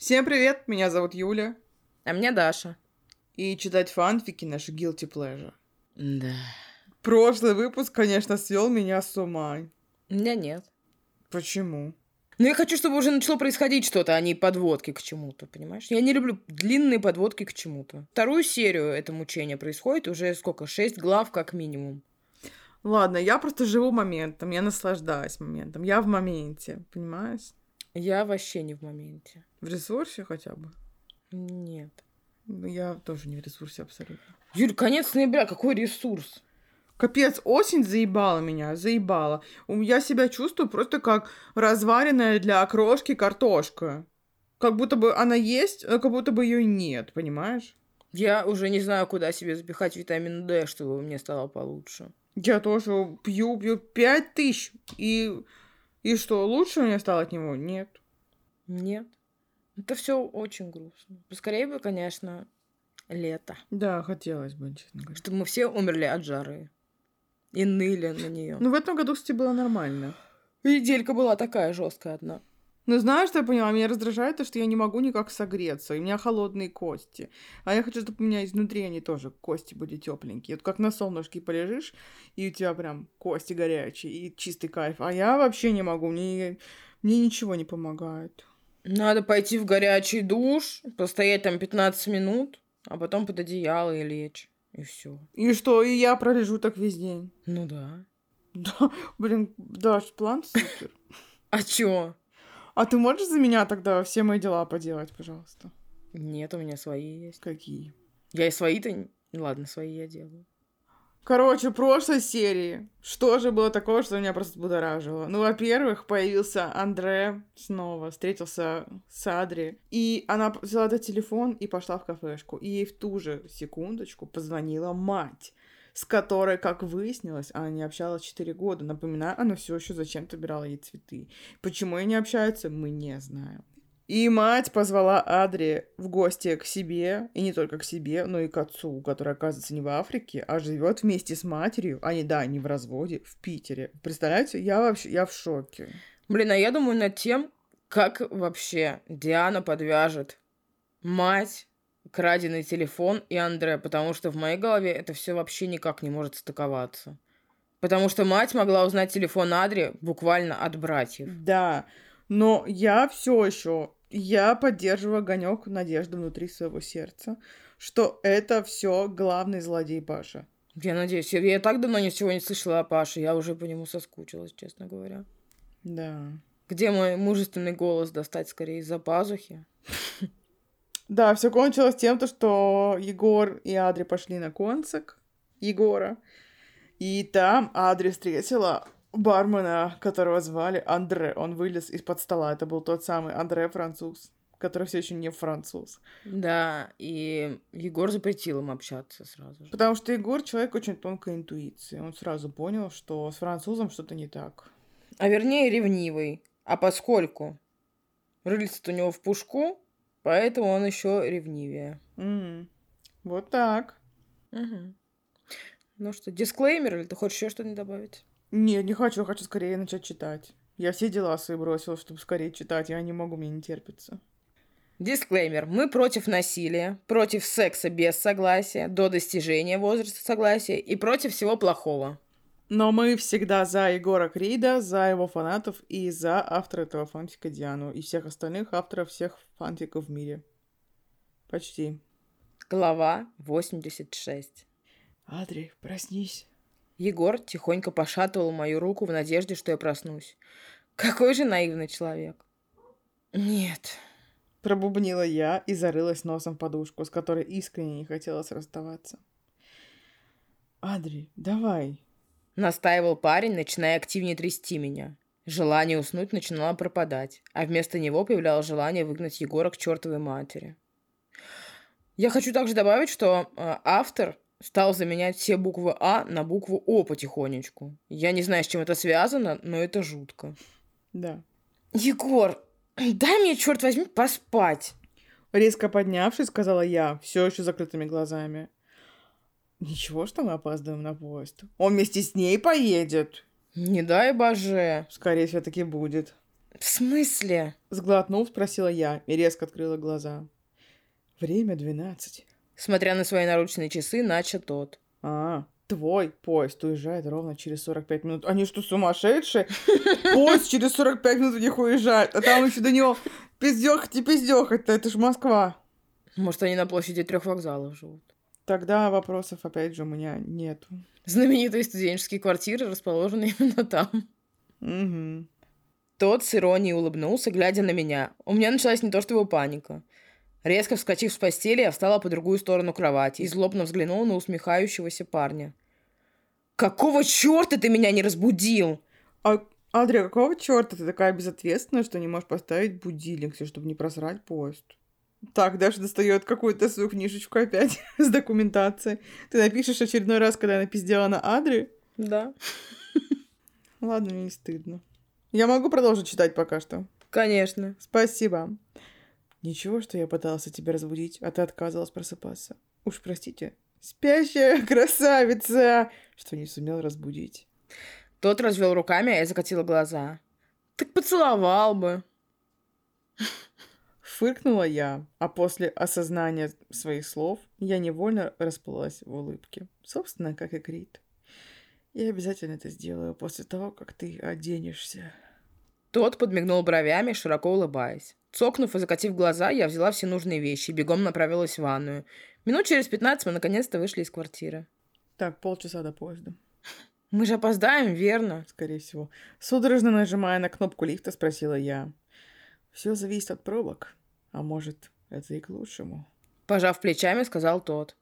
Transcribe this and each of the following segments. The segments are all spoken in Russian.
Всем привет, меня зовут Юля. А меня Даша. И читать фанфики наши guilty pleasure. Да. Прошлый выпуск, конечно, свел меня с ума. У меня нет. Почему? Ну, я хочу, чтобы уже начало происходить что-то, а не подводки к чему-то, понимаешь? Я не люблю длинные подводки к чему-то. Вторую серию это мучение происходит, уже сколько? Шесть глав как минимум. Ладно, я просто живу моментом, я наслаждаюсь моментом, я в моменте, понимаешь? Я вообще не в моменте. В ресурсе хотя бы? Нет. Ну, Я тоже не в ресурсе абсолютно. Юль, конец ноября, какой ресурс? Капец, осень заебала меня, заебала. Я себя чувствую просто как разваренная для окрошки картошка. Как будто бы она есть, но как будто бы ее нет, понимаешь? Я уже не знаю, куда себе запихать витамин D, чтобы мне стало получше. Я тоже пью, пью пять тысяч. И, и что, лучше мне стало от него? Нет. Нет. Это все очень грустно. Поскорее бы, конечно, лето. Да, хотелось бы, честно говоря. Чтобы мы все умерли от жары. И ныли на нее. Ну, в этом году, кстати, было нормально. Неделька была такая жесткая одна. Ну, знаешь, что я поняла? Меня раздражает то, что я не могу никак согреться. И у меня холодные кости. А я хочу, чтобы у меня изнутри они тоже кости были тепленькие. Вот как на солнышке полежишь, и у тебя прям кости горячие, и чистый кайф. А я вообще не могу. Мне, мне ничего не помогает. Надо пойти в горячий душ, постоять там 15 минут, а потом под одеяло и лечь. И все. И что, и я пролежу так весь день. Ну да. Да, блин, Даш, план супер. А чё? А ты можешь за меня тогда все мои дела поделать, пожалуйста? Нет, у меня свои есть. Какие? Я и свои-то... Ладно, свои я делаю. Короче, в прошлой серии, что же было такого, что меня просто будоражило? Ну, во-первых, появился Андре снова, встретился с Адри, и она взяла этот телефон и пошла в кафешку. И ей в ту же секундочку позвонила мать, с которой, как выяснилось, она не общалась 4 года. Напоминаю, она все еще зачем-то убирала ей цветы. Почему они общаются, мы не знаем. И мать позвала Адри в гости к себе, и не только к себе, но и к отцу, который, оказывается, не в Африке, а живет вместе с матерью, они, да, не в разводе, в Питере. Представляете, я вообще, я в шоке. Блин, а я думаю над тем, как вообще Диана подвяжет мать, краденый телефон и Андре, потому что в моей голове это все вообще никак не может стыковаться. Потому что мать могла узнать телефон Адри буквально от братьев. Да, но я все еще, я поддерживаю огонек надежды внутри своего сердца, что это все главный злодей Паша. Я надеюсь, я, я так давно ничего не слышала о Паше, я уже по нему соскучилась, честно говоря. Да. Где мой мужественный голос достать скорее из-за пазухи? Да, все кончилось тем, то, что Егор и Адри пошли на концерт Егора. И там Адри встретила бармена, которого звали Андре. Он вылез из-под стола. Это был тот самый Андре француз, который все еще не француз. Да, и Егор запретил им общаться сразу же. Потому что Егор человек очень тонкой интуиции. Он сразу понял, что с французом что-то не так. А вернее ревнивый. А поскольку рыльце у него в пушку, поэтому он еще ревнивее. М, Вот так. Мгм. Ну что, дисклеймер или ты хочешь еще что-нибудь добавить? Нет, не хочу, хочу скорее начать читать. Я все дела свои бросила, чтобы скорее читать. Я не могу, мне не терпится. Дисклеймер. Мы против насилия, против секса без согласия, до достижения возраста согласия и против всего плохого. Но мы всегда за Егора Крида, за его фанатов и за автора этого фанфика Диану и всех остальных авторов всех фанфиков в мире. Почти. Глава 86. Адри, проснись. Егор тихонько пошатывал мою руку в надежде, что я проснусь. Какой же наивный человек. Нет. Пробубнила я и зарылась носом в подушку, с которой искренне не хотелось расставаться. Адри, давай. Настаивал парень, начиная активнее трясти меня. Желание уснуть начинало пропадать, а вместо него появлялось желание выгнать Егора к чертовой матери. Я хочу также добавить, что э, автор стал заменять все буквы А на букву О потихонечку. Я не знаю, с чем это связано, но это жутко. Да. Егор, дай мне, черт возьми, поспать. Резко поднявшись, сказала я, все еще закрытыми глазами. Ничего, что мы опаздываем на поезд. Он вместе с ней поедет. Не дай боже. Скорее всего, таки будет. В смысле? Сглотнув, спросила я и резко открыла глаза. Время двенадцать. Смотря на свои наручные часы, начал тот. А, твой поезд уезжает ровно через 45 минут. Они что, сумасшедшие? Поезд через 45 минут у них уезжает, а там еще до него пиздёхать и пиздёхать это ж Москва. Может, они на площади трех вокзалов живут. Тогда вопросов, опять же, у меня нету. Знаменитые студенческие квартиры расположены именно там. Угу. Тот с иронией улыбнулся, глядя на меня. У меня началась не то что его паника. Резко вскочив с постели, я встала по другую сторону кровати и злобно взглянула на усмехающегося парня. «Какого черта ты меня не разбудил?» А, Адрия, какого черта ты такая безответственная, что не можешь поставить будильник, чтобы не просрать поезд? Так, Даша достает какую-то свою книжечку опять с документацией. Ты напишешь очередной раз, когда я напиздела на Адри? Да. Ладно, мне не стыдно. Я могу продолжить читать пока что? Конечно. Спасибо. Ничего, что я пытался тебя разбудить, а ты отказывалась просыпаться. Уж простите. Спящая красавица, что не сумел разбудить. Тот развел руками, а я закатила глаза. Так поцеловал бы. Фыркнула я, а после осознания своих слов я невольно расплылась в улыбке. Собственно, как и Крит. Я обязательно это сделаю после того, как ты оденешься. Тот подмигнул бровями, широко улыбаясь. Цокнув и закатив глаза, я взяла все нужные вещи и бегом направилась в ванную. Минут через пятнадцать мы наконец-то вышли из квартиры. Так, полчаса до поезда. Мы же опоздаем, верно? Скорее всего. Судорожно нажимая на кнопку лифта, спросила я. Все зависит от пробок. А может, это и к лучшему. Пожав плечами, сказал тот.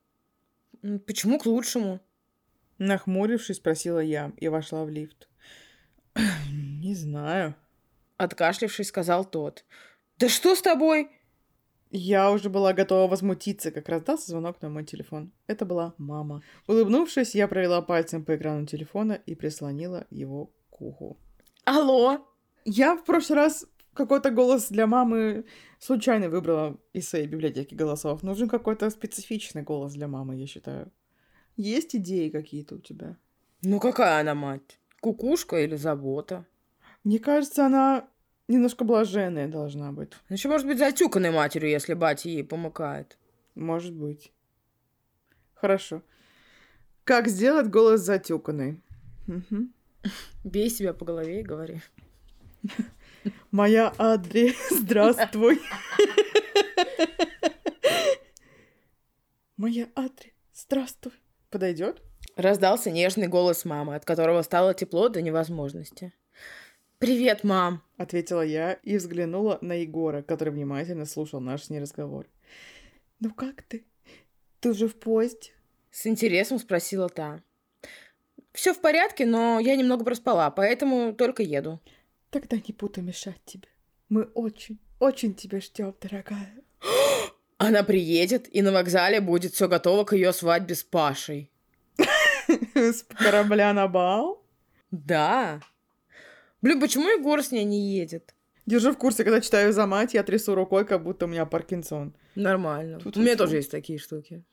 Почему к лучшему? Нахмурившись, спросила я и вошла в лифт. Не знаю. Откашлившись, сказал тот. Да что с тобой? Я уже была готова возмутиться, как раздался звонок на мой телефон. Это была мама. Улыбнувшись, я провела пальцем по экрану телефона и прислонила его к уху. Алло? Я в прошлый раз какой-то голос для мамы случайно выбрала из своей библиотеки голосов. Нужен какой-то специфичный голос для мамы, я считаю. Есть идеи какие-то у тебя? Ну какая она мать? Кукушка или забота? Мне кажется, она немножко блаженная должна быть. Ну еще может быть затюканной матерью, если батя ей помыкает. Может быть. Хорошо. Как сделать голос затюканный? Угу. Бей себя по голове и говори. Моя Адри, здравствуй. Моя Адри, здравствуй. Подойдет? Раздался нежный голос мамы, от которого стало тепло до невозможности. «Привет, мам!» — ответила я и взглянула на Егора, который внимательно слушал наш с ней разговор. «Ну как ты? Ты уже в поезде?» С интересом спросила та. «Все в порядке, но я немного проспала, поэтому только еду». «Тогда не буду мешать тебе. Мы очень, очень тебя ждем, дорогая». Она приедет, и на вокзале будет все готово к ее свадьбе с Пашей. С корабля на бал? Да. Блин, почему Егор с ней не едет? Держу в курсе, когда читаю за мать, я трясу рукой, как будто у меня Паркинсон. Нормально. Тут у меня тоже есть такие штуки.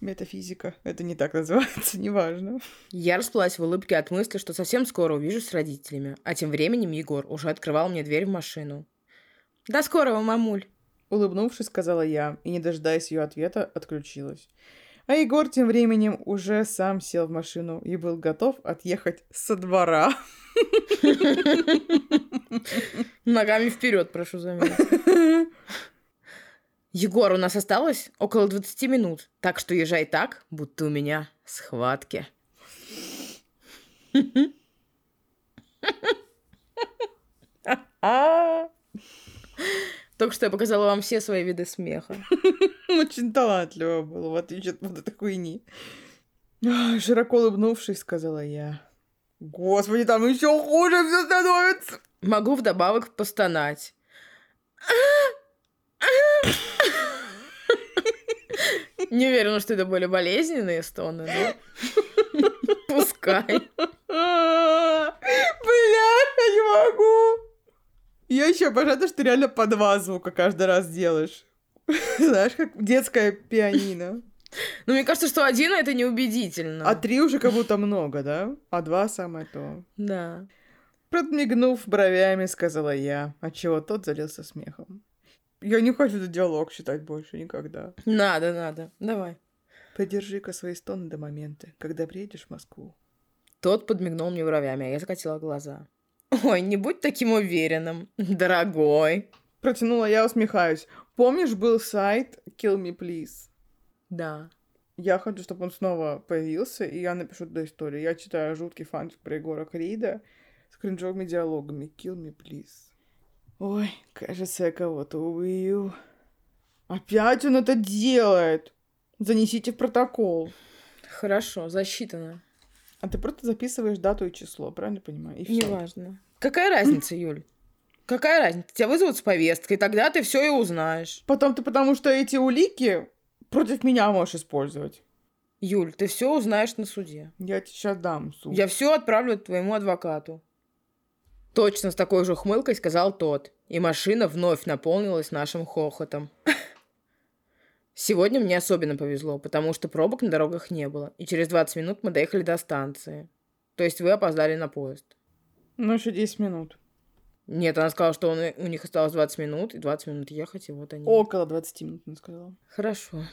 Метафизика. Это не так называется, неважно. Я расплылась в улыбке от мысли, что совсем скоро увижусь с родителями. А тем временем Егор уже открывал мне дверь в машину. «До скорого, мамуль!» Улыбнувшись, сказала я, и, не дожидаясь ее ответа, отключилась. А Егор тем временем уже сам сел в машину и был готов отъехать со двора. Ногами вперед, прошу заметить. Егор, у нас осталось около 20 минут, так что езжай так, будто у меня схватки. Только что я показала вам все свои виды смеха. Очень талантливо было, в отличие от вот этой хуйни. Широко улыбнувшись, сказала я. Господи, там еще хуже все становится. Могу вдобавок постонать. Не уверена, что это были болезненные стоны, но пускай. Бля, я не могу. Я еще обожаю, что ты реально по два звука каждый раз делаешь. Знаешь, как детское пианино. Ну, мне кажется, что один это неубедительно. А три уже как будто много, да? А два самое то. Да. Подмигнув бровями, сказала я, отчего тот залился смехом. Я не хочу этот диалог читать больше никогда. Надо, надо. Давай. Подержи-ка свои стоны до момента, когда приедешь в Москву. Тот подмигнул мне бровями, а я закатила глаза. Ой, не будь таким уверенным, дорогой. Протянула я, усмехаюсь. Помнишь, был сайт Kill Me Please? Да. Я хочу, чтобы он снова появился, и я напишу туда историю. Я читаю жуткий фанфик про Егора Крида с кринжовыми диалогами. Kill me, please. Ой, кажется, я кого-то убью. Опять он это делает. Занесите в протокол. Хорошо, засчитано. А ты просто записываешь дату и число, правильно понимаю? И всё. Неважно. Какая разница, Юль? Какая разница? Тебя вызовут с повесткой, тогда ты все и узнаешь. Потом ты потому что эти улики против меня можешь использовать. Юль, ты все узнаешь на суде. Я тебе сейчас дам суд. Я все отправлю твоему адвокату. Точно с такой же ухмылкой сказал тот, и машина вновь наполнилась нашим хохотом. Сегодня мне особенно повезло, потому что пробок на дорогах не было, и через 20 минут мы доехали до станции. То есть вы опоздали на поезд. Ну, еще 10 минут. Нет, она сказала, что он- у них осталось 20 минут, и 20 минут ехать, и вот они. Около 20 минут, она сказала. Хорошо.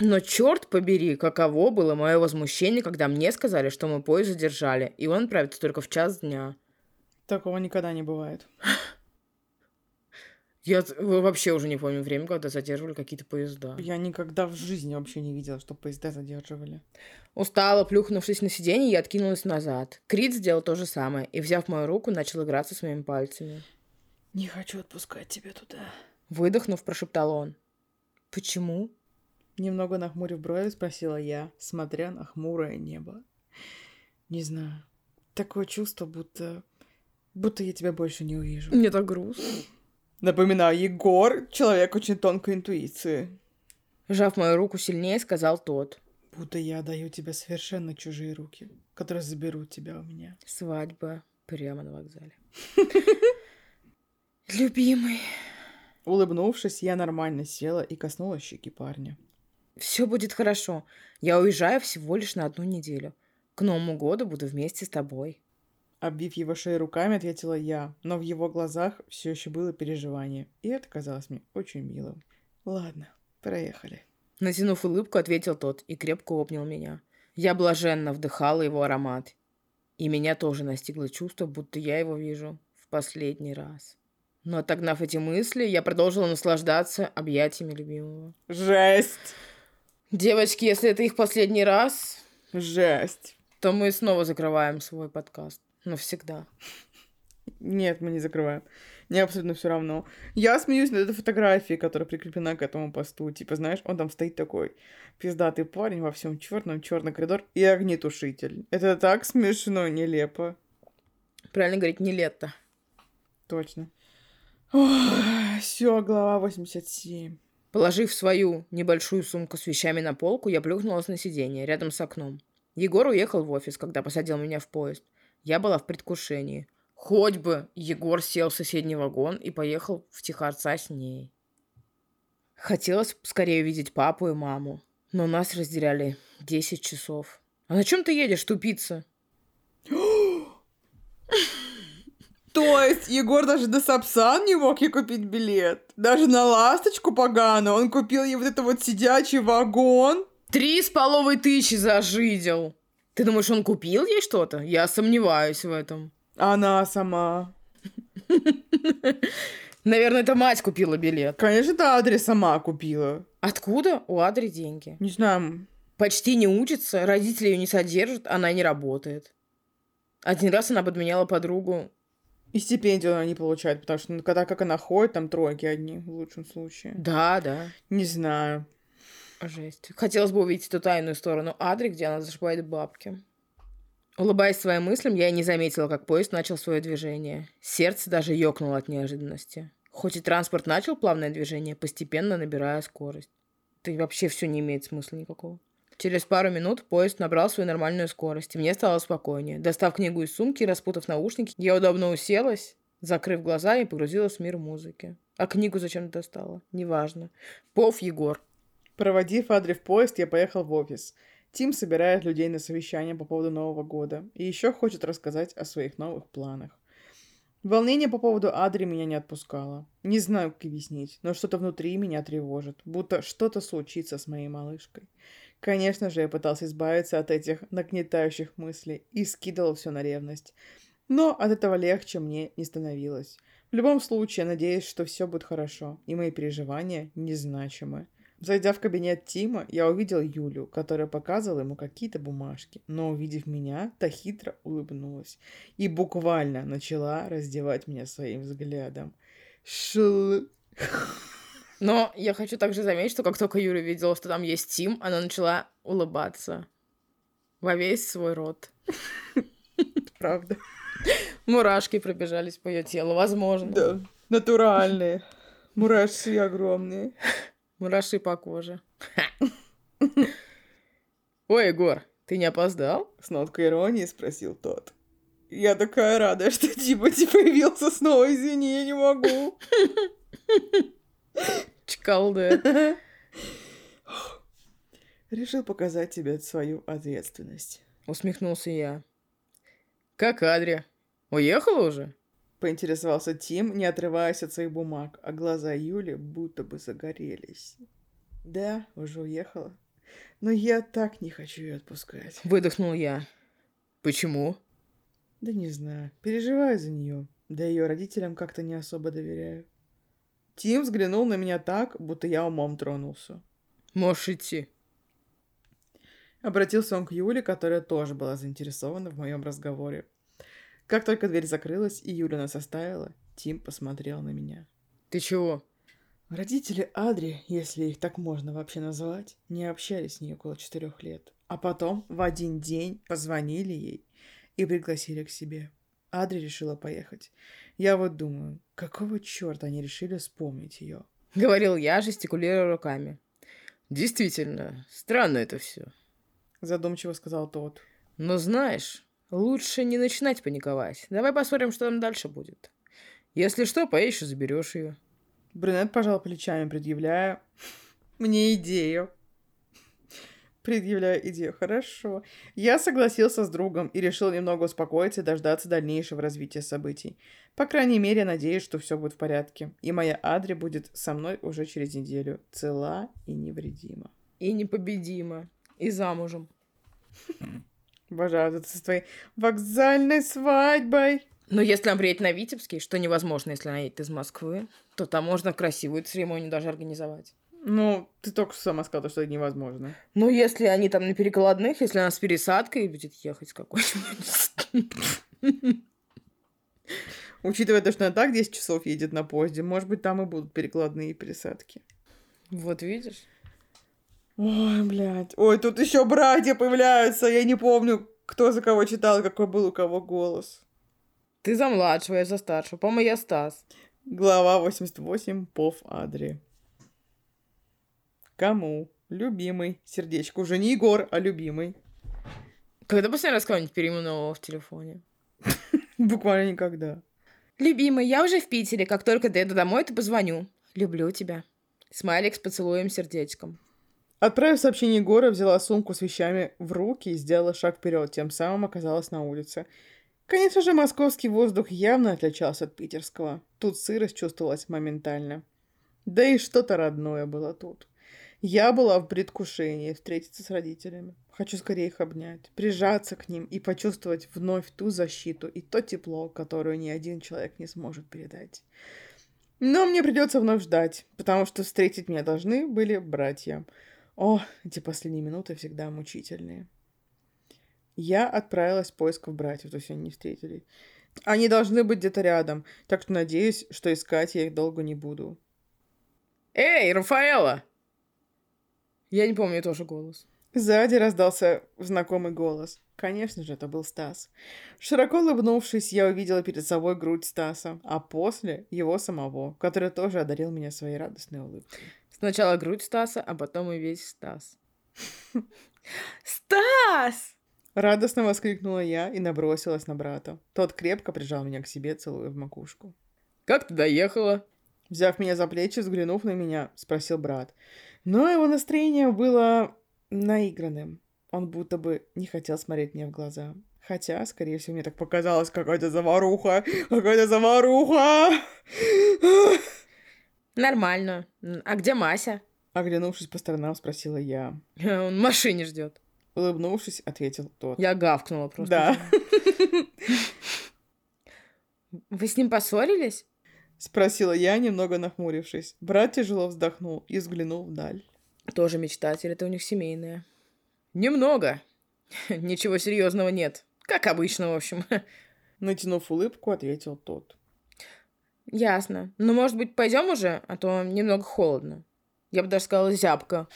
Но черт побери, каково было мое возмущение, когда мне сказали, что мы поезд задержали, и он отправится только в час дня. Такого никогда не бывает. Я вообще уже не помню время, когда задерживали какие-то поезда. Я никогда в жизни вообще не видела, что поезда задерживали. Устало плюхнувшись на сиденье, я откинулась назад. Крит сделал то же самое и, взяв мою руку, начал играться с моими пальцами. Не хочу отпускать тебя туда. Выдохнув, прошептал он. «Почему?» Немного нахмурив брови, спросила я, смотря на хмурое небо. Не знаю. Такое чувство, будто... Будто я тебя больше не увижу. Мне так грустно. Напоминаю, Егор — человек очень тонкой интуиции. Сжав мою руку сильнее, сказал тот. Будто я даю тебе совершенно чужие руки, которые заберут тебя у меня. Свадьба прямо на вокзале. Любимый, Улыбнувшись, я нормально села и коснулась щеки парня. все будет хорошо. Я уезжаю всего лишь на одну неделю. К Новому году буду вместе с тобой. Обвив его шею руками, ответила я, но в его глазах все еще было переживание, и это казалось мне очень милым. Ладно, проехали. Натянув улыбку, ответил тот и крепко обнял меня. Я блаженно вдыхала его аромат. И меня тоже настигло чувство, будто я его вижу в последний раз. Но отогнав эти мысли, я продолжила наслаждаться объятиями любимого. Жесть! Девочки, если это их последний раз, Жесть! то мы снова закрываем свой подкаст. Навсегда. Нет, мы не закрываем. Мне абсолютно все равно. Я смеюсь над этой фотографией, которая прикреплена к этому посту. Типа, знаешь, он там стоит такой пиздатый парень во всем черном, черный коридор и огнетушитель. Это так смешно, нелепо. Правильно говорить, не лето. Точно. Все, глава 87. Положив свою небольшую сумку с вещами на полку, я плюхнулась на сиденье рядом с окном. Егор уехал в офис, когда посадил меня в поезд. Я была в предвкушении. Хоть бы Егор сел в соседний вагон и поехал в Тихорца с ней. Хотелось скорее увидеть папу и маму, но нас разделяли 10 часов. А на чем ты едешь, тупица? То есть Егор даже до Сапсан не мог ей купить билет? Даже на ласточку поганую он купил ей вот это вот сидячий вагон? Три с половой тысячи зажидел. Ты думаешь, он купил ей что-то? Я сомневаюсь в этом. Она сама. Наверное, это мать купила билет. Конечно, это адрес сама купила. Откуда у Адри деньги? Не знаю, Почти не учится, родители ее не содержат, она не работает. Один раз она подменяла подругу. и стипендию она не получает, потому что ну, когда как она ходит, там тройки одни, в лучшем случае. Да, да. Не знаю. Жесть. Хотелось бы увидеть эту тайную сторону Адри, где она зашибает бабки. Улыбаясь своим мыслям, я и не заметила, как поезд начал свое движение. Сердце даже ёкнуло от неожиданности. Хоть и транспорт начал плавное движение, постепенно набирая скорость. И вообще все не имеет смысла никакого. Через пару минут поезд набрал свою нормальную скорость, и мне стало спокойнее. Достав книгу из сумки и распутав наушники, я удобно уселась, закрыв глаза и погрузилась в мир музыки. А книгу зачем достала? Неважно. Пов Егор. Проводив Адри в поезд, я поехал в офис. Тим собирает людей на совещание по поводу Нового года и еще хочет рассказать о своих новых планах. Волнение по поводу Адри меня не отпускало. Не знаю, как объяснить, но что-то внутри меня тревожит, будто что-то случится с моей малышкой. Конечно же, я пытался избавиться от этих нагнетающих мыслей и скидывал все на ревность. Но от этого легче мне не становилось. В любом случае, надеюсь, что все будет хорошо, и мои переживания незначимы. Зайдя в кабинет Тима, я увидел Юлю, которая показывала ему какие-то бумажки, но, увидев меня, та хитро улыбнулась и буквально начала раздевать меня своим взглядом. Шл... Но я хочу также заметить, что как только Юля видела, что там есть Тим, она начала улыбаться во весь свой рот. Правда. Мурашки пробежались по ее телу, возможно. Да, натуральные. Мурашки огромные. Мураши по коже. Ой, Егор, ты не опоздал? С ноткой иронии спросил тот. Я такая рада, что Тимати появился снова, извини, я не могу. Чкалды. Решил показать тебе свою ответственность. Усмехнулся я. Как Адри? Уехала уже? Поинтересовался Тим, не отрываясь от своих бумаг, а глаза Юли будто бы загорелись. Да, уже уехала. Но я так не хочу ее отпускать. Выдохнул я. Почему? Да не знаю. Переживаю за нее. Да ее родителям как-то не особо доверяю. Тим взглянул на меня так, будто я умом тронулся. Можешь идти. Обратился он к Юле, которая тоже была заинтересована в моем разговоре. Как только дверь закрылась и Юля нас оставила, Тим посмотрел на меня. Ты чего? Родители Адри, если их так можно вообще назвать, не общались с ней около четырех лет. А потом в один день позвонили ей и пригласили к себе. Адри решила поехать. Я вот думаю, какого черта они решили вспомнить ее? Говорил я, жестикулируя руками. Действительно, странно это все. Задумчиво сказал тот. Но знаешь, Лучше не начинать паниковать. Давай посмотрим, что там дальше будет. Если что, и заберешь ее. Брюнет пожал плечами, предъявляя мне идею. Предъявляю идею. Хорошо. Я согласился с другом и решил немного успокоиться и дождаться дальнейшего развития событий. По крайней мере, надеюсь, что все будет в порядке. И моя Адри будет со мной уже через неделю. Цела и невредима. И непобедима. И замужем. Обожаю это со твоей вокзальной свадьбой. Но если она приедет на Витебский, что невозможно, если она едет из Москвы, то там можно красивую церемонию даже организовать. Ну, ты только что сама сказала, что это невозможно. Ну, если они там на перекладных, если она с пересадкой будет ехать какой-нибудь. Учитывая то, что она так 10 часов едет на поезде, может быть, там и будут перекладные пересадки. Вот видишь? Ой, блядь. Ой, тут еще братья появляются. Я не помню, кто за кого читал, какой был у кого голос. Ты за младшего, я за старшего. По-моему, я Стас. Глава 88. Пов Адри. Кому? Любимый. Сердечко. Уже не Егор, а любимый. Когда последний раз кого-нибудь переименовал в телефоне? Буквально никогда. Любимый, я уже в Питере. Как только доеду домой, то позвоню. Люблю тебя. Смайлик с поцелуем сердечком. Отправив сообщение Егора, взяла сумку с вещами в руки и сделала шаг вперед, тем самым оказалась на улице. Конечно же, московский воздух явно отличался от питерского. Тут сырость чувствовалась моментально. Да и что-то родное было тут. Я была в предвкушении встретиться с родителями. Хочу скорее их обнять, прижаться к ним и почувствовать вновь ту защиту и то тепло, которое ни один человек не сможет передать. Но мне придется вновь ждать, потому что встретить меня должны были братья. О, эти последние минуты всегда мучительные. Я отправилась в поисков братьев, то есть они не встретились. Они должны быть где-то рядом, так что надеюсь, что искать я их долго не буду. Эй, Рафаэла! Я не помню тоже голос. Сзади раздался знакомый голос. Конечно же, это был Стас. Широко улыбнувшись, я увидела перед собой грудь Стаса, а после его самого, который тоже одарил меня своей радостной улыбкой. Сначала грудь Стаса, а потом и весь Стас. «Стас!» Радостно воскликнула я и набросилась на брата. Тот крепко прижал меня к себе, целуя в макушку. «Как ты доехала?» Взяв меня за плечи, взглянув на меня, спросил брат. Но его настроение было наигранным. Он будто бы не хотел смотреть мне в глаза. Хотя, скорее всего, мне так показалось, какая-то заваруха, какая-то заваруха. Нормально. А где Мася? Оглянувшись по сторонам, спросила я. Он в машине ждет. Улыбнувшись, ответил тот. Я гавкнула просто. Да. Вы с ним поссорились? Спросила я, немного нахмурившись. Брат тяжело вздохнул и взглянул вдаль. Тоже мечтатель, это у них семейное. Немного. Ничего серьезного нет. Как обычно, в общем. Натянув улыбку, ответил тот. Ясно. Ну, может быть, пойдем уже, а то немного холодно. Я бы даже сказала зябко.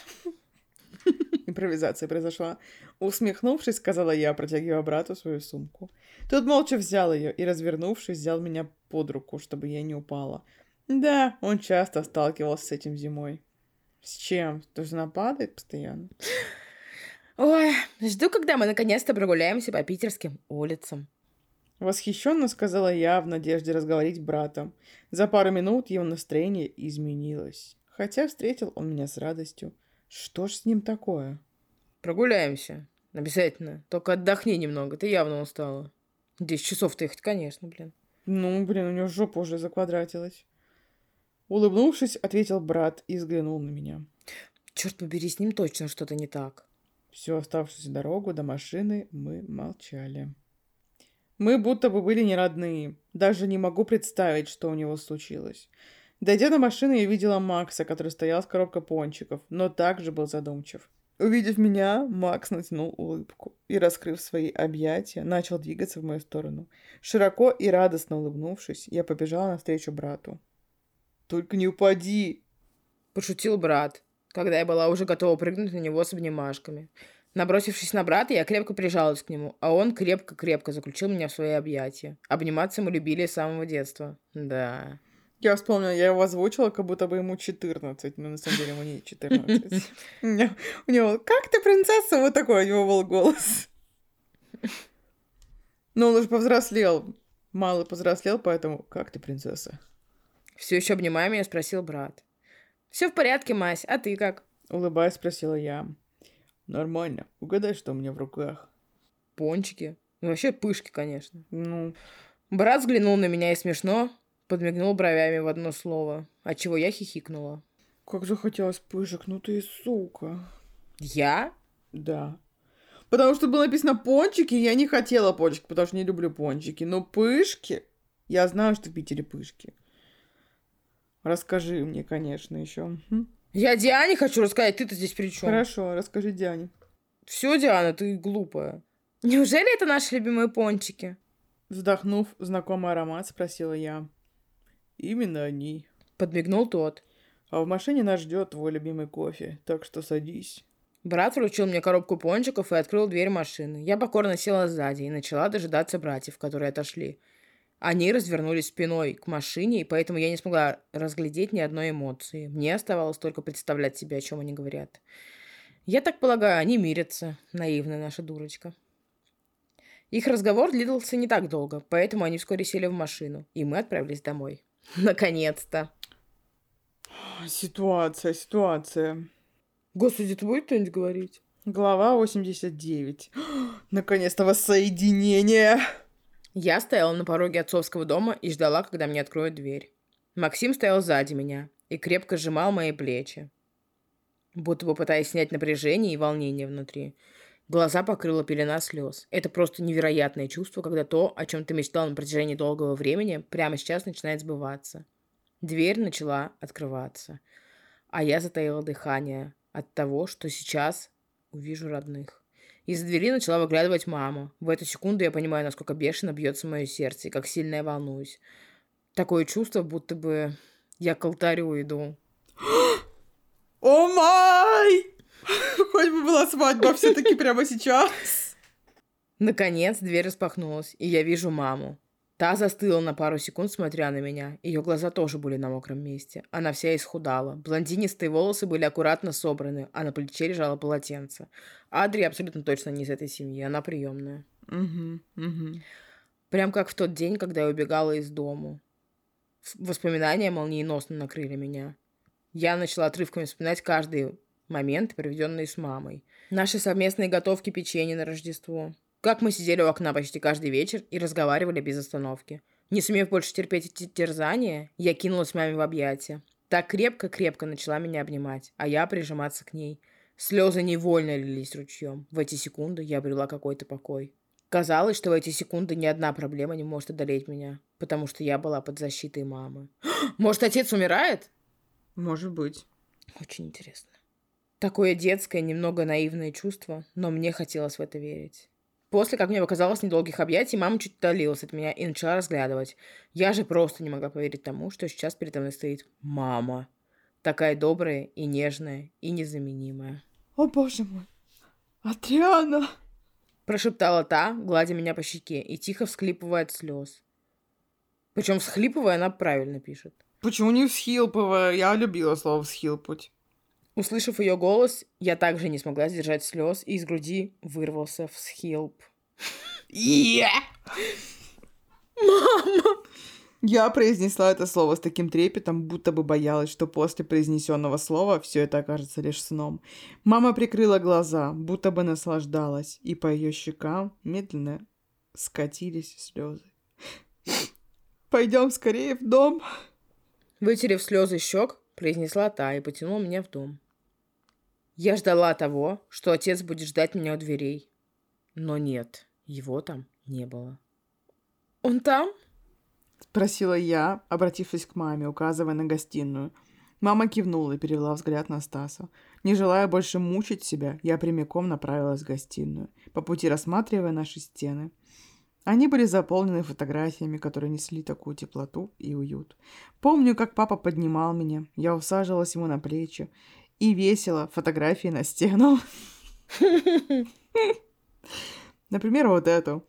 Импровизация произошла. Усмехнувшись, сказала я, протягивая брату свою сумку. Тот молча взял ее и, развернувшись, взял меня под руку, чтобы я не упала. Да, он часто сталкивался с этим зимой. С чем? То есть она падает постоянно? Ой, жду, когда мы наконец-то прогуляемся по питерским улицам. Восхищенно сказала я в надежде разговорить брата. За пару минут его настроение изменилось. Хотя встретил он меня с радостью. Что ж с ним такое? Прогуляемся. Обязательно. Только отдохни немного, ты явно устала. Десять часов-то ехать, конечно, блин. Ну, блин, у него жопа уже заквадратилась. Улыбнувшись, ответил брат и взглянул на меня. Черт побери, с ним точно что-то не так. Всю оставшуюся дорогу до машины мы молчали. Мы будто бы были не родные. Даже не могу представить, что у него случилось. Дойдя до машины, я видела Макса, который стоял с коробкой пончиков, но также был задумчив. Увидев меня, Макс натянул улыбку и, раскрыв свои объятия, начал двигаться в мою сторону. Широко и радостно улыбнувшись, я побежала навстречу брату. «Только не упади!» — пошутил брат, когда я была уже готова прыгнуть на него с обнимашками. Набросившись на брата, я крепко прижалась к нему, а он крепко-крепко заключил меня в свои объятия. Обниматься мы любили с самого детства. Да. Я вспомнила, я его озвучила, как будто бы ему 14, но на самом деле ему не 14. У него, как ты, принцесса? Вот такой у него был голос. Но он уже повзрослел. Мало повзрослел, поэтому как ты, принцесса? Все еще обнимая меня, спросил брат. Все в порядке, Мась, а ты как? Улыбаясь, спросила я. Нормально. Угадай, что у меня в руках. Пончики. Ну, вообще пышки, конечно. Ну. Брат взглянул на меня и смешно подмигнул бровями в одно слово, от чего я хихикнула. Как захотелось пышек, ну ты сука. Я? Да. Потому что было написано пончики, я не хотела пончики, потому что не люблю пончики. Но пышки, я знаю, что в Питере пышки. Расскажи мне, конечно, еще. Я Диане хочу рассказать, ты-то здесь при чем? Хорошо, расскажи Диане. Все, Диана, ты глупая. Неужели это наши любимые пончики? Вздохнув, знакомый аромат, спросила я. Именно они. Подмигнул тот. А в машине нас ждет твой любимый кофе, так что садись. Брат вручил мне коробку пончиков и открыл дверь машины. Я покорно села сзади и начала дожидаться братьев, которые отошли. Они развернулись спиной к машине, и поэтому я не смогла разглядеть ни одной эмоции. Мне оставалось только представлять себе, о чем они говорят. Я так полагаю, они мирятся. Наивная наша дурочка. Их разговор длился не так долго, поэтому они вскоре сели в машину, и мы отправились домой. Наконец-то. Ситуация, ситуация. Господи, ты будешь что-нибудь говорить? Глава 89. Наконец-то воссоединение. Я стояла на пороге отцовского дома и ждала, когда мне откроют дверь. Максим стоял сзади меня и крепко сжимал мои плечи, будто бы пытаясь снять напряжение и волнение внутри. Глаза покрыла пелена слез. Это просто невероятное чувство, когда то, о чем ты мечтал на протяжении долгого времени, прямо сейчас начинает сбываться. Дверь начала открываться. А я затаила дыхание от того, что сейчас увижу родных. Из двери начала выглядывать мама. В эту секунду я понимаю, насколько бешено бьется мое сердце и как сильно я волнуюсь. Такое чувство, будто бы я к алтарю иду. О май! Хоть бы была свадьба все-таки прямо сейчас. Наконец дверь распахнулась, и я вижу маму. Та застыла на пару секунд, смотря на меня. Ее глаза тоже были на мокром месте. Она вся исхудала. Блондинистые волосы были аккуратно собраны, а на плече лежало полотенце. Адри абсолютно точно не из этой семьи, она приемная. Угу, угу. Прям как в тот день, когда я убегала из дому. Воспоминания молниеносно накрыли меня. Я начала отрывками вспоминать каждый Моменты, проведенные с мамой. Наши совместные готовки печенья на Рождество. Как мы сидели у окна почти каждый вечер и разговаривали без остановки. Не сумев больше терпеть эти терзания, я кинулась маме в объятия. Так крепко-крепко начала меня обнимать, а я прижиматься к ней. Слезы невольно лились ручьем. В эти секунды я обрела какой-то покой. Казалось, что в эти секунды ни одна проблема не может одолеть меня, потому что я была под защитой мамы. Может, отец умирает? Может быть. Очень интересно. Такое детское, немного наивное чувство, но мне хотелось в это верить. После, как мне показалось, недолгих объятий, мама чуть удалилась от меня и начала разглядывать. Я же просто не могла поверить тому, что сейчас передо мной стоит мама. Такая добрая и нежная и незаменимая. О, боже мой. Адриана! Прошептала та, гладя меня по щеке и тихо всхлипывая от слез. Причем всхлипывая она правильно пишет. Почему не всхилпывая? Я любила слово всхилпуть. Услышав ее голос, я также не смогла сдержать слез, и из груди вырвался всхилп. Мама! Я произнесла это слово с таким трепетом, будто бы боялась, что после произнесенного слова все это окажется лишь сном. Мама прикрыла глаза, будто бы наслаждалась, и по ее щекам медленно скатились слезы. Пойдем скорее в дом. Вытерев слезы щек, произнесла та и потянула меня в дом. Я ждала того, что отец будет ждать меня у дверей. Но нет, его там не было. «Он там?» Спросила я, обратившись к маме, указывая на гостиную. Мама кивнула и перевела взгляд на Стаса. Не желая больше мучить себя, я прямиком направилась в гостиную, по пути рассматривая наши стены. Они были заполнены фотографиями, которые несли такую теплоту и уют. Помню, как папа поднимал меня, я усаживалась ему на плечи и весело фотографии на стену. Например, вот эту.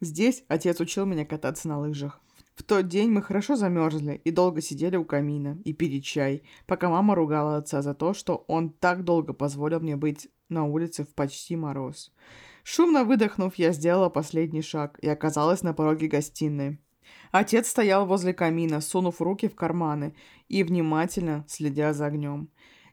Здесь отец учил меня кататься на лыжах. В тот день мы хорошо замерзли и долго сидели у камина и пили чай, пока мама ругала отца за то, что он так долго позволил мне быть на улице в почти мороз. Шумно выдохнув, я сделала последний шаг и оказалась на пороге гостиной. Отец стоял возле камина, сунув руки в карманы и внимательно следя за огнем.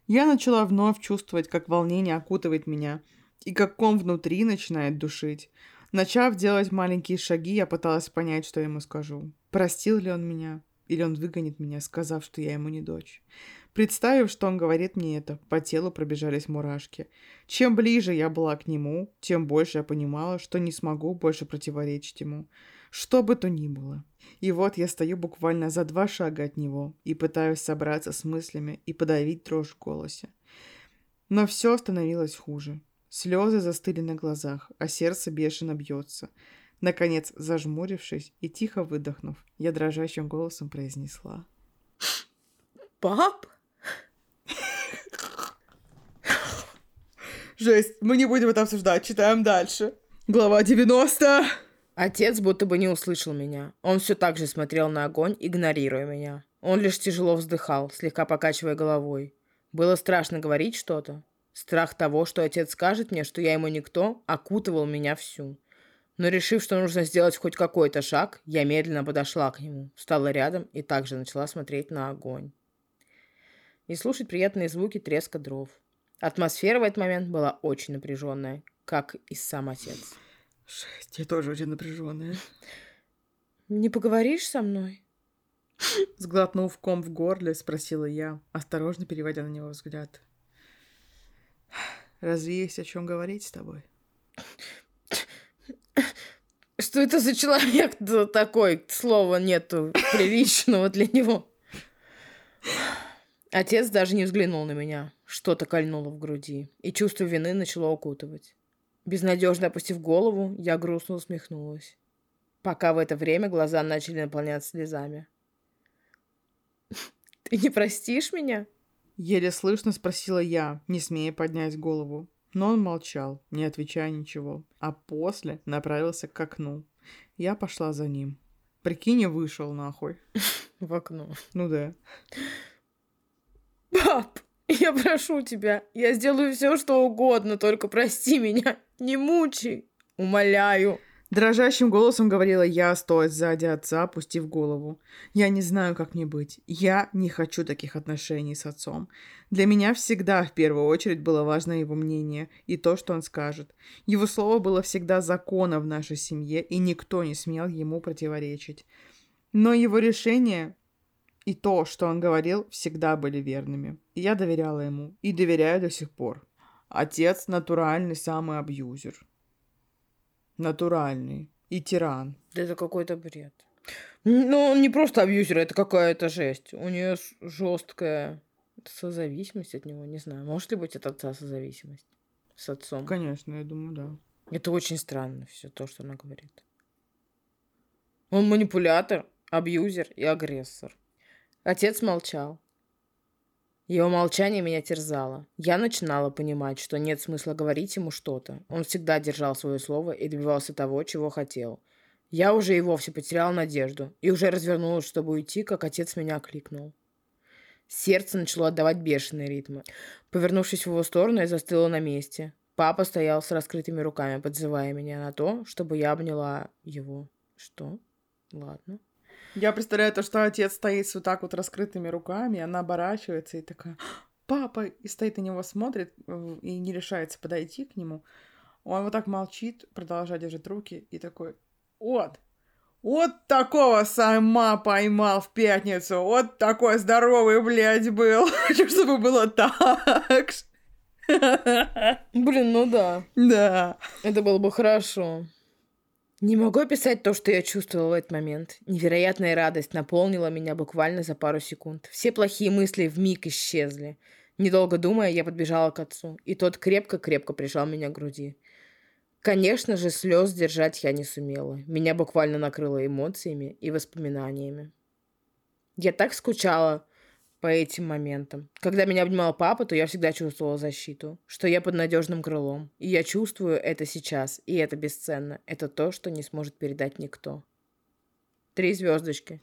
Я начала вновь чувствовать, как волнение окутывает меня и как он внутри начинает душить. Начав делать маленькие шаги, я пыталась понять, что ему скажу. Простил ли он меня? Или он выгонит меня, сказав, что я ему не дочь? Представив, что он говорит мне это, по телу пробежались мурашки. Чем ближе я была к нему, тем больше я понимала, что не смогу больше противоречить ему. Что бы то ни было. И вот я стою буквально за два шага от него и пытаюсь собраться с мыслями и подавить дрожь в голосе. Но все становилось хуже. Слезы застыли на глазах, а сердце бешено бьется. Наконец, зажмурившись и тихо выдохнув, я дрожащим голосом произнесла. «Пап?» Жесть, мы не будем это обсуждать, читаем дальше. Глава 90. Отец будто бы не услышал меня. Он все так же смотрел на огонь, игнорируя меня. Он лишь тяжело вздыхал, слегка покачивая головой. Было страшно говорить что-то. Страх того, что отец скажет мне, что я ему никто, окутывал меня всю. Но решив, что нужно сделать хоть какой-то шаг, я медленно подошла к нему, встала рядом и также начала смотреть на огонь. И слушать приятные звуки треска дров. Атмосфера в этот момент была очень напряженная, как и сам отец. Шесть, я тоже очень напряженная. Не поговоришь со мной? Сглотнув ком в горле, спросила я, осторожно переводя на него взгляд. Разве есть о чем говорить с тобой? Что это за человек такой? Слова нету приличного для него. Отец даже не взглянул на меня. Что-то кольнуло в груди, и чувство вины начало укутывать. Безнадежно опустив голову, я грустно усмехнулась. Пока в это время глаза начали наполняться слезами. «Ты не простишь меня?» Еле слышно спросила я, не смея поднять голову. Но он молчал, не отвечая ничего, а после направился к окну. Я пошла за ним. Прикинь, я вышел нахуй. В окно. Ну да. Пап, я прошу тебя, я сделаю все, что угодно, только прости меня, не мучай, умоляю. Дрожащим голосом говорила я, стоя сзади отца, опустив голову. Я не знаю, как мне быть. Я не хочу таких отношений с отцом. Для меня всегда в первую очередь было важно его мнение и то, что он скажет. Его слово было всегда законом в нашей семье, и никто не смел ему противоречить. Но его решение и то, что он говорил, всегда были верными. И я доверяла ему. И доверяю до сих пор. Отец натуральный самый абьюзер натуральный и тиран. Да это какой-то бред. Ну, он не просто абьюзер, это какая-то жесть. У нее жесткая созависимость от него, не знаю. Может ли быть от отца созависимость с отцом? Конечно, я думаю, да. Это очень странно все то, что она говорит. Он манипулятор, абьюзер и агрессор. Отец молчал. Его молчание меня терзало. Я начинала понимать, что нет смысла говорить ему что-то. Он всегда держал свое слово и добивался того, чего хотел. Я уже и вовсе потеряла надежду и уже развернулась, чтобы уйти, как отец меня окликнул. Сердце начало отдавать бешеные ритмы. Повернувшись в его сторону, я застыла на месте. Папа стоял с раскрытыми руками, подзывая меня на то, чтобы я обняла его. Что? Ладно. Я представляю то, что отец стоит вот так вот раскрытыми руками, она оборачивается и такая, папа, и стоит на него, смотрит э, и не решается подойти к нему. Он вот так молчит, продолжает держать руки и такой, вот, вот такого сама поймал в пятницу, вот такой здоровый, блядь, был. Хочу, чтобы было так. Блин, ну да. Да. Это было бы хорошо. Не могу описать то, что я чувствовала в этот момент. Невероятная радость наполнила меня буквально за пару секунд. Все плохие мысли в миг исчезли. Недолго думая, я подбежала к отцу, и тот крепко-крепко прижал меня к груди. Конечно же, слез держать я не сумела. Меня буквально накрыло эмоциями и воспоминаниями. Я так скучала по этим моментам. Когда меня обнимал папа, то я всегда чувствовала защиту, что я под надежным крылом. И я чувствую это сейчас, и это бесценно. Это то, что не сможет передать никто. Три звездочки.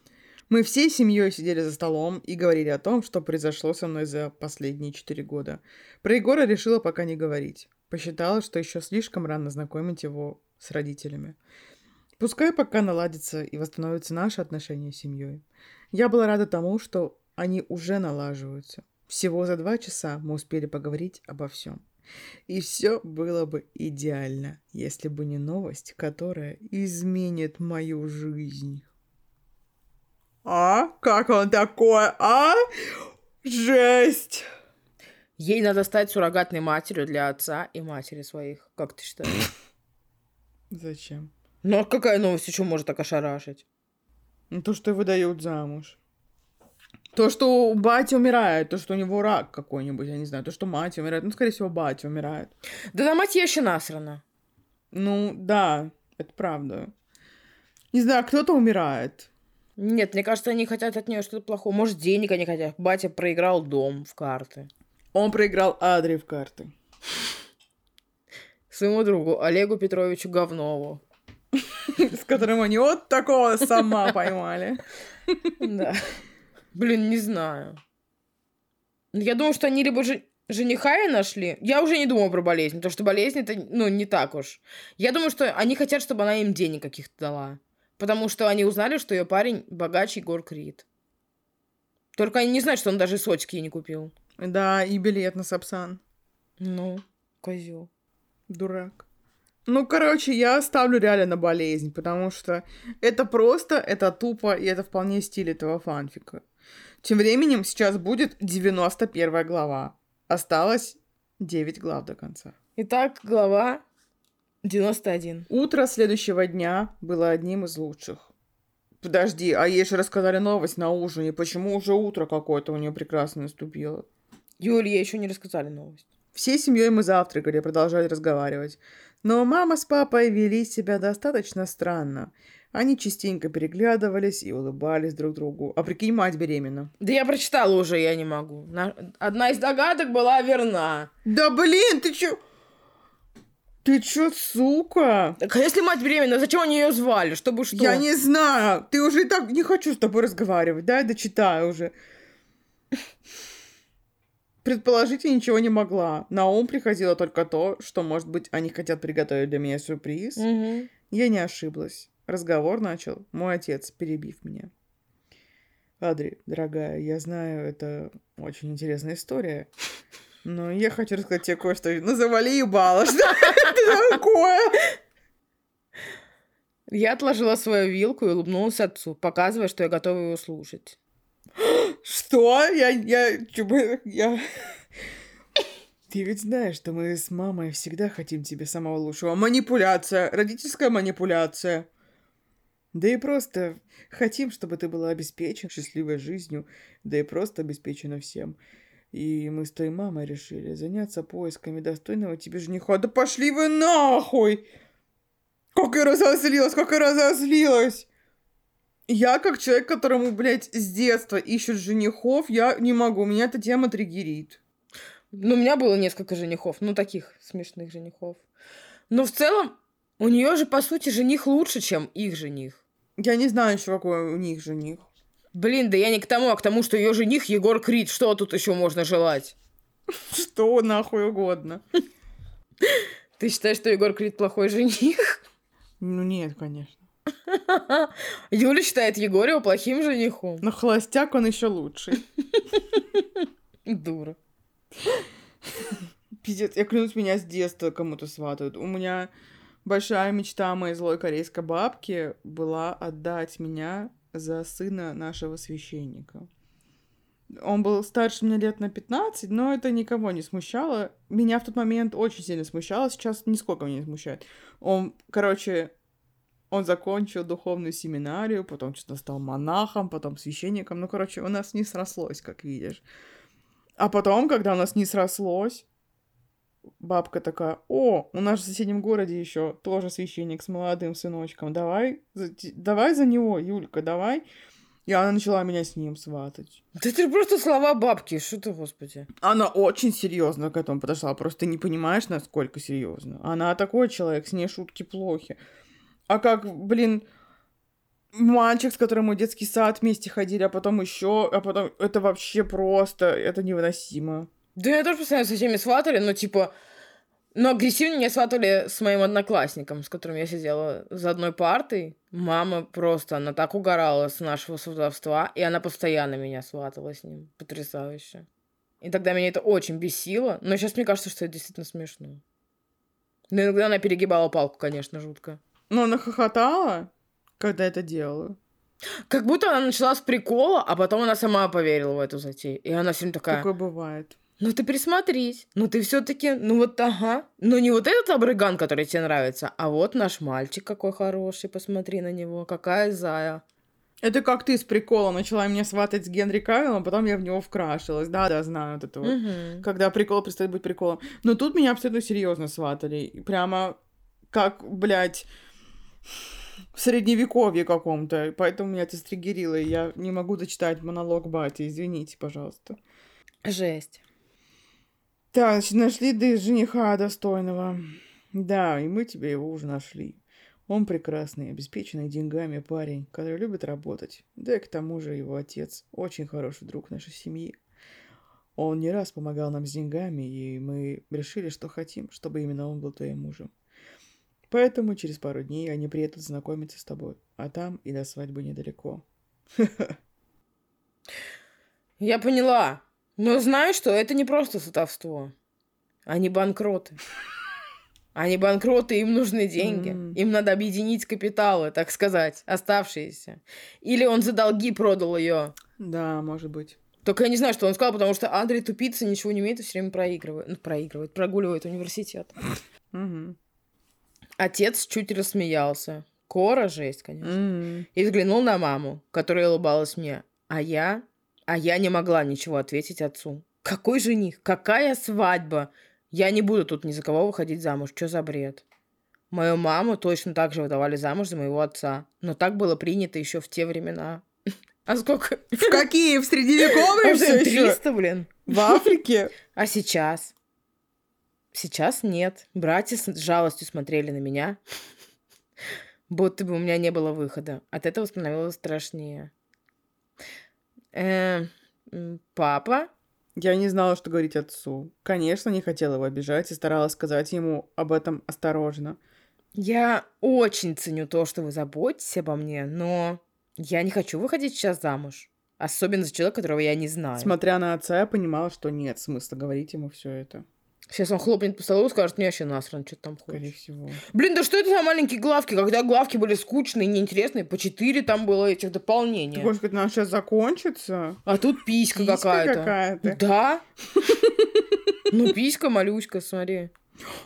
Мы всей семьей сидели за столом и говорили о том, что произошло со мной за последние четыре года. Про Егора решила пока не говорить. Посчитала, что еще слишком рано знакомить его с родителями. Пускай пока наладится и восстановятся наши отношения с семьей. Я была рада тому, что они уже налаживаются. Всего за два часа мы успели поговорить обо всем. И все было бы идеально, если бы не новость, которая изменит мою жизнь. А? Как он такой? А? Жесть! Ей надо стать суррогатной матерью для отца и матери своих. Как ты считаешь? Зачем? Ну, а какая новость еще может так ошарашить? Ну, то, что его дают замуж. То, что батя умирает, то, что у него рак какой-нибудь, я не знаю, то, что мать умирает, ну, скорее всего, батя умирает. Да на мать я еще насрана. Ну, да, это правда. Не знаю, кто-то умирает. Нет, мне кажется, они хотят от нее что-то плохого. Может, денег они хотят. Батя проиграл дом в карты. Он проиграл Адри в карты. Своему другу Олегу Петровичу Говнову. С которым они вот такого сама поймали. Да. Блин, не знаю. Я думаю, что они либо же жениха и нашли. Я уже не думаю про болезнь, потому что болезнь это, ну, не так уж. Я думаю, что они хотят, чтобы она им денег каких-то дала. Потому что они узнали, что ее парень богаче Егор Крид. Только они не знают, что он даже сочки не купил. Да, и билет на Сапсан. Ну, козел. Дурак. Ну, короче, я ставлю реально на болезнь, потому что это просто, это тупо, и это вполне стиль этого фанфика. Тем временем сейчас будет 91 глава. Осталось 9 глав до конца. Итак, глава 91. Утро следующего дня было одним из лучших. Подожди, а ей же рассказали новость на ужине. Почему уже утро какое-то у нее прекрасно наступило? Юле еще не рассказали новость. Всей семьей мы завтракали, продолжали разговаривать. Но мама с папой вели себя достаточно странно. Они частенько переглядывались и улыбались друг другу. А прикинь, мать беременна. Да я прочитала уже, я не могу. Одна из догадок была верна. Да блин, ты чё? Ты чё, сука? Так а если мать беременна, зачем они ее звали? Чтобы что? Я не знаю. Ты уже и так не хочу с тобой разговаривать. Дай дочитаю уже. Предположить я ничего не могла. На ум приходило только то, что, может быть, они хотят приготовить для меня сюрприз. Угу. Я не ошиблась. Разговор начал мой отец, перебив меня. Адри, дорогая, я знаю, это очень интересная история, но я хочу рассказать тебе кое-что. Завали ебало, что это такое? Я отложила свою вилку и улыбнулась отцу, показывая, что я готова его слушать. Что? Я, я, я... Ты ведь знаешь, что мы с мамой всегда хотим тебе самого лучшего. Манипуляция, родительская манипуляция. Да и просто хотим, чтобы ты была обеспечена счастливой жизнью, да и просто обеспечена всем. И мы с твоей мамой решили заняться поисками достойного тебе жениха. Да пошли вы нахуй! Как я разозлилась, как я разозлилась! Я, как человек, которому, блядь, с детства ищут женихов, я не могу, меня эта тема триггерит. Ну, у меня было несколько женихов, ну, таких смешных женихов. Но в целом, у нее же, по сути, жених лучше, чем их жених. Я не знаю еще, какой у них жених. Блин, да я не к тому, а к тому, что ее жених Егор Крид. Что тут еще можно желать? Что нахуй угодно. Ты считаешь, что Егор Крид плохой жених? Ну нет, конечно. Юля считает Егорева плохим женихом. Но холостяк он еще лучший. Дура. Пиздец, я клянусь, меня с детства кому-то сватают. У меня большая мечта моей злой корейской бабки была отдать меня за сына нашего священника. Он был старше меня лет на 15, но это никого не смущало. Меня в тот момент очень сильно смущало, сейчас нисколько меня не смущает. Он, короче, он закончил духовную семинарию, потом что-то стал монахом, потом священником. Ну, короче, у нас не срослось, как видишь. А потом, когда у нас не срослось, бабка такая, о, у нас в соседнем городе еще тоже священник с молодым сыночком, давай, за, давай за него, Юлька, давай. И она начала меня с ним сватать. Да это просто слова бабки, что ты, господи. Она очень серьезно к этому подошла, просто ты не понимаешь, насколько серьезно. Она такой человек, с ней шутки плохи. А как, блин, мальчик, с которым мы в детский сад вместе ходили, а потом еще, а потом это вообще просто, это невыносимо. Да я тоже постоянно с этими сватали, но типа... Но агрессивнее меня сватали с моим одноклассником, с которым я сидела за одной партой. Мама просто, она так угорала с нашего сватовства, и она постоянно меня сватала с ним. Потрясающе. И тогда меня это очень бесило, но сейчас мне кажется, что это действительно смешно. Но иногда она перегибала палку, конечно, жутко. Но она хохотала, когда это делала. Как будто она начала с прикола, а потом она сама поверила в эту затею. И она всем такая... Такое бывает. Ну ты присмотрись. Ну ты все-таки, ну вот ага. Ну не вот этот обрыган, который тебе нравится, а вот наш мальчик какой хороший, посмотри на него, какая зая. Это как ты с приколом начала меня сватать с Генри Кавиллом, а потом я в него вкрашилась. Да, да, знаю вот это вот. Угу. Когда прикол перестает быть приколом. Но тут меня абсолютно серьезно сватали. Прямо как, блядь, в средневековье каком-то. Поэтому меня это стригерило, и я не могу дочитать монолог бати. Извините, пожалуйста. Жесть. Так, значит, нашли да жениха достойного. Да, и мы тебе его уже нашли. Он прекрасный, обеспеченный деньгами парень, который любит работать. Да и к тому же его отец очень хороший друг нашей семьи. Он не раз помогал нам с деньгами, и мы решили, что хотим, чтобы именно он был твоим мужем. Поэтому через пару дней они приедут знакомиться с тобой, а там и до свадьбы недалеко. Я поняла. Но знаю, что это не просто сутовство. Они банкроты. Они банкроты, им нужны деньги. Mm. Им надо объединить капиталы, так сказать, оставшиеся. Или он за долги продал ее. Да, может быть. Только я не знаю, что он сказал, потому что Андрей тупица, ничего не умеет и все время проигрывает. Ну, проигрывает, прогуливает университет. Mm-hmm. Отец чуть рассмеялся. Кора жесть, конечно. Mm-hmm. И взглянул на маму, которая улыбалась мне. А я а я не могла ничего ответить отцу. Какой жених? Какая свадьба? Я не буду тут ни за кого выходить замуж. Что за бред? Мою маму точно так же выдавали замуж за моего отца. Но так было принято еще в те времена. А сколько? В какие? В средневековые все 300, блин. В Африке? А сейчас? Сейчас нет. Братья с жалостью смотрели на меня. Будто бы у меня не было выхода. От этого становилось страшнее. Э, папа? Я не знала, что говорить отцу. Конечно, не хотела его обижать и старалась сказать ему об этом осторожно. Я очень ценю то, что вы заботитесь обо мне, но я не хочу выходить сейчас замуж. Особенно за человека, которого я не знаю. Смотря на отца, я понимала, что нет смысла говорить ему все это. Сейчас он хлопнет по столу и скажет, мне вообще насрано, что ты там Скорее хочешь. всего. Блин, да что это за маленькие главки? Когда главки были скучные, неинтересные, по четыре там было этих Ты дополнения. хочешь сказать, она сейчас закончится? А тут писька, Писька какая-то. какая-то. Да. Ну, писька, малюська, смотри.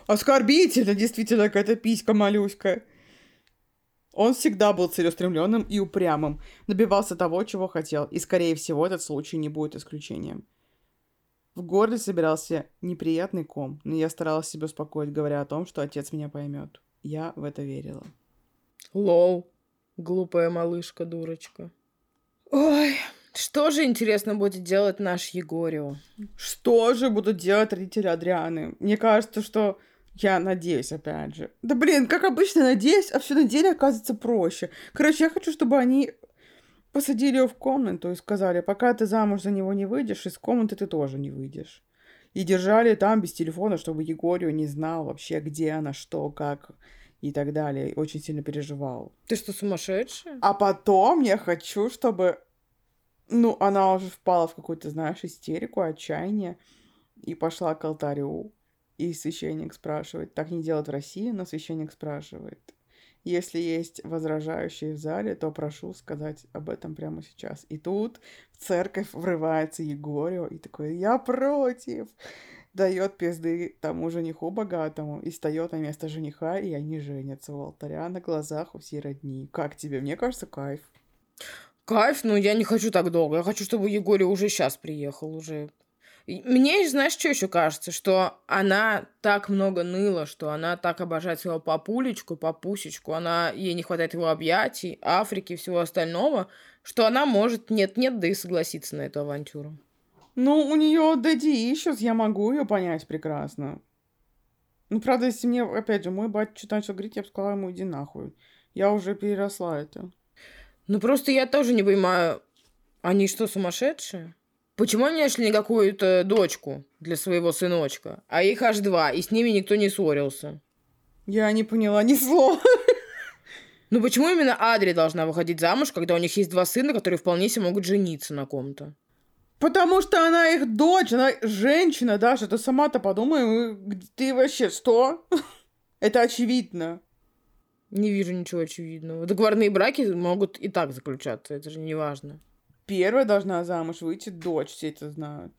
Оскорбительно, действительно, какая-то писька малюська. Он всегда был целеустремленным и упрямым, добивался того, чего хотел, и, скорее всего, этот случай не будет исключением. В горле собирался неприятный ком, но я старалась себя успокоить, говоря о том, что отец меня поймет. Я в это верила. Лол. Глупая малышка, дурочка. Ой, что же, интересно, будет делать наш Егорио? Что же будут делать родители Адрианы? Мне кажется, что я надеюсь, опять же. Да блин, как обычно, надеюсь, а все на деле оказывается проще. Короче, я хочу, чтобы они посадили ее в комнату и сказали, пока ты замуж за него не выйдешь, из комнаты ты тоже не выйдешь. И держали там без телефона, чтобы Егорио не знал вообще, где она, что, как и так далее. И очень сильно переживал. Ты что, сумасшедшая? А потом я хочу, чтобы... Ну, она уже впала в какую-то, знаешь, истерику, отчаяние. И пошла к алтарю. И священник спрашивает. Так не делают в России, но священник спрашивает. Если есть возражающие в зале, то прошу сказать об этом прямо сейчас. И тут в церковь врывается Егорио и такой, я против. Дает пизды тому жениху богатому и встает на место жениха, и они женятся у алтаря на глазах у всей родни. Как тебе? Мне кажется, кайф. Кайф, но я не хочу так долго. Я хочу, чтобы Егорий уже сейчас приехал, уже. Мне, знаешь, что еще кажется? Что она так много ныла, что она так обожает своего папулечку, папусечку, она, ей не хватает его объятий, Африки и всего остального, что она может нет-нет, да и согласиться на эту авантюру. Ну, у нее Daddy Issues, я могу ее понять прекрасно. Ну, правда, если мне, опять же, мой батя что-то начал говорить, я бы сказала ему, иди нахуй. Я уже переросла это. Ну, просто я тоже не понимаю, они что, сумасшедшие? Почему они нашли какую-то дочку для своего сыночка, а их аж два, и с ними никто не ссорился? Я не поняла ни слова. Ну почему именно Адри должна выходить замуж, когда у них есть два сына, которые вполне себе могут жениться на ком-то? Потому что она их дочь, она женщина, Даша, ты сама-то подумай, ты вообще что? Это очевидно. Не вижу ничего очевидного. Договорные браки могут и так заключаться, это же не важно. Первая должна замуж выйти дочь, все это знают.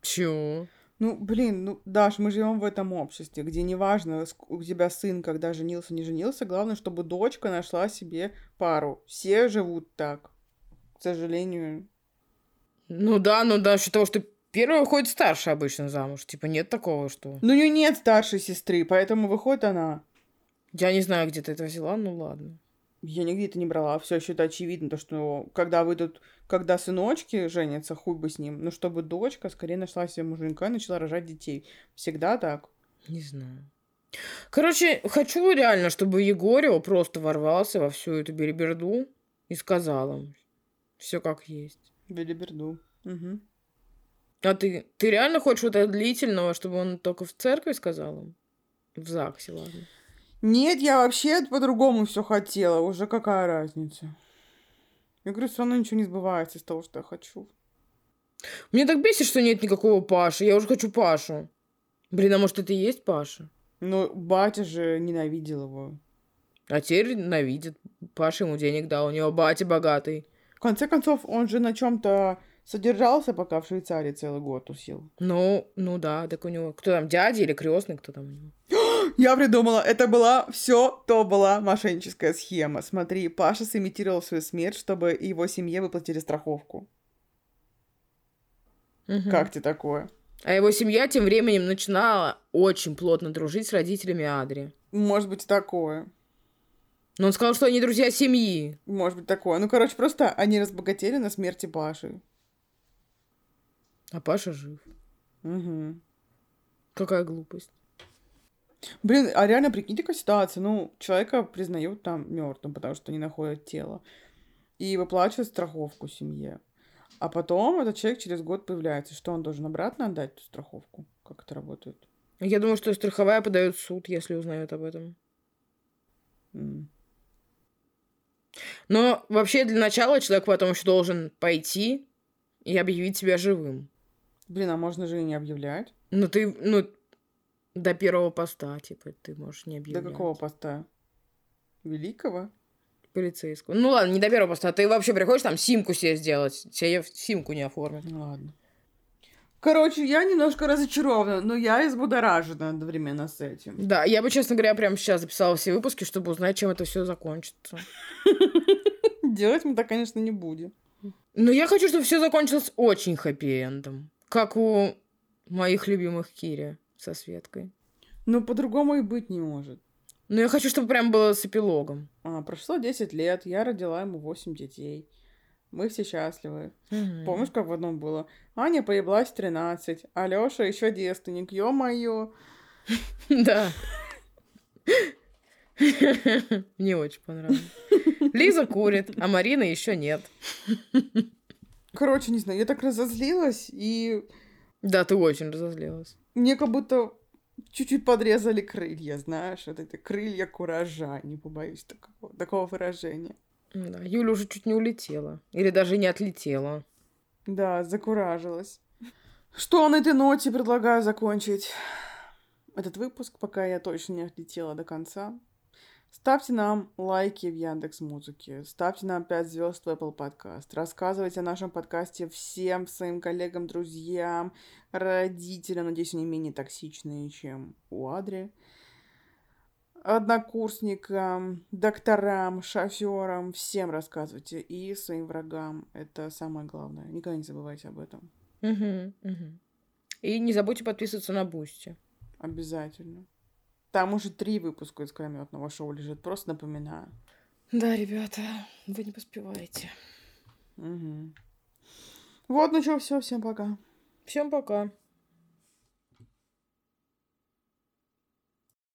Чего? Ну, блин, ну, Даш, мы живем в этом обществе, где неважно, у тебя сын, когда женился, не женился, главное, чтобы дочка нашла себе пару. Все живут так. К сожалению. Ну да, ну да, того, что первая выходит старше обычно замуж. Типа нет такого, что... Ну, у нее нет старшей сестры, поэтому выходит она. Я не знаю, где ты это взяла, ну ладно. Я нигде это не брала. Все еще это очевидно, то, что когда выйдут, когда сыночки женятся, хуй бы с ним. Но чтобы дочка скорее нашла себе муженька и начала рожать детей. Всегда так. Не знаю. Короче, хочу реально, чтобы Егорио просто ворвался во всю эту бериберду и сказал им все как есть. Белиберду. Угу. А ты, ты реально хочешь вот этого длительного, чтобы он только в церкви сказал им? В ЗАГСе, ладно. Нет, я вообще по-другому все хотела. Уже какая разница? Я говорю, все равно ничего не сбывается из того, что я хочу. Мне так бесит, что нет никакого Паши. Я уже хочу Пашу. Блин, а может это и есть Паша? Но батя же ненавидел его. А теперь ненавидит. Паша ему денег дал, у него батя богатый. В конце концов, он же на чем-то содержался, пока в Швейцарии целый год тусил. Ну, ну да, так у него... Кто там, дядя или крестный, кто там у него? Я придумала, это была все, то была мошенническая схема. Смотри, Паша сымитировал свою смерть, чтобы его семье выплатили страховку. Мгм. Как тебе такое? А его семья тем временем начинала очень плотно дружить с родителями Адри. Может быть, такое. Но он сказал, что они друзья семьи. Может быть, такое. Ну, короче, просто они разбогатели на смерти Паши. А Паша жив. Угу. Какая глупость. Блин, а реально, прикинь, такая ситуация. Ну, человека признают там мертвым, потому что не находят тело. И выплачивают страховку семье. А потом этот человек через год появляется. Что он должен обратно отдать эту страховку? Как это работает? Я думаю, что страховая подает в суд, если узнает об этом. М. Но вообще для начала человек потом еще должен пойти и объявить себя живым. Блин, а можно же и не объявлять. Ну ты, ну, до первого поста, типа, ты можешь не До объявлять. какого поста? Великого? Полицейского. Ну ладно, не до первого поста. Ты вообще приходишь там симку себе сделать. Себе симку не оформят. Ну ладно. Короче, я немножко разочарована, но я взбудоражена одновременно с этим. Да, я бы, честно говоря, прямо сейчас записала все выпуски, чтобы узнать, чем это все закончится. Делать мы так, конечно, не будем. Но я хочу, чтобы все закончилось очень хэппи-эндом. Как у моих любимых Кири со Светкой. Но по-другому и быть не может. Но я хочу, чтобы прям было с эпилогом. А, прошло 10 лет, я родила ему 8 детей. Мы все счастливы. Мгм. Помнишь, как в одном было? Аня поеблась в 13, а Лёша еще девственник. Ё-моё. Да. Мне очень понравилось. Лиза курит, а Марина еще нет. Короче, не знаю, я так разозлилась, и Да, ты очень разозлилась. мне как будто чуть-чуть подрезали крылья, знаешь, вот это крылья куража, не побоюсь такого, такого выражения. Да, Юля уже чуть не улетела. Или даже не отлетела. Да, закуражилась. Что на этой ноте предлагаю закончить этот выпуск, пока я точно не отлетела до конца. Ставьте нам лайки в Яндекс Музыке, ставьте нам 5 звезд в Apple Podcast, рассказывайте о нашем подкасте всем своим коллегам, друзьям, родителям, надеюсь, они менее токсичные, чем у Адри, однокурсникам, докторам, шоферам, всем рассказывайте и своим врагам. Это самое главное. Никогда не забывайте об этом. Мгм, мгм. И не забудьте подписываться на Boosty. Обязательно. Там уже три выпуска искрометного шоу лежит, просто напоминаю. Да, ребята, вы не поспеваете. Мгм. Вот, ну что, все, всем пока. Всем пока.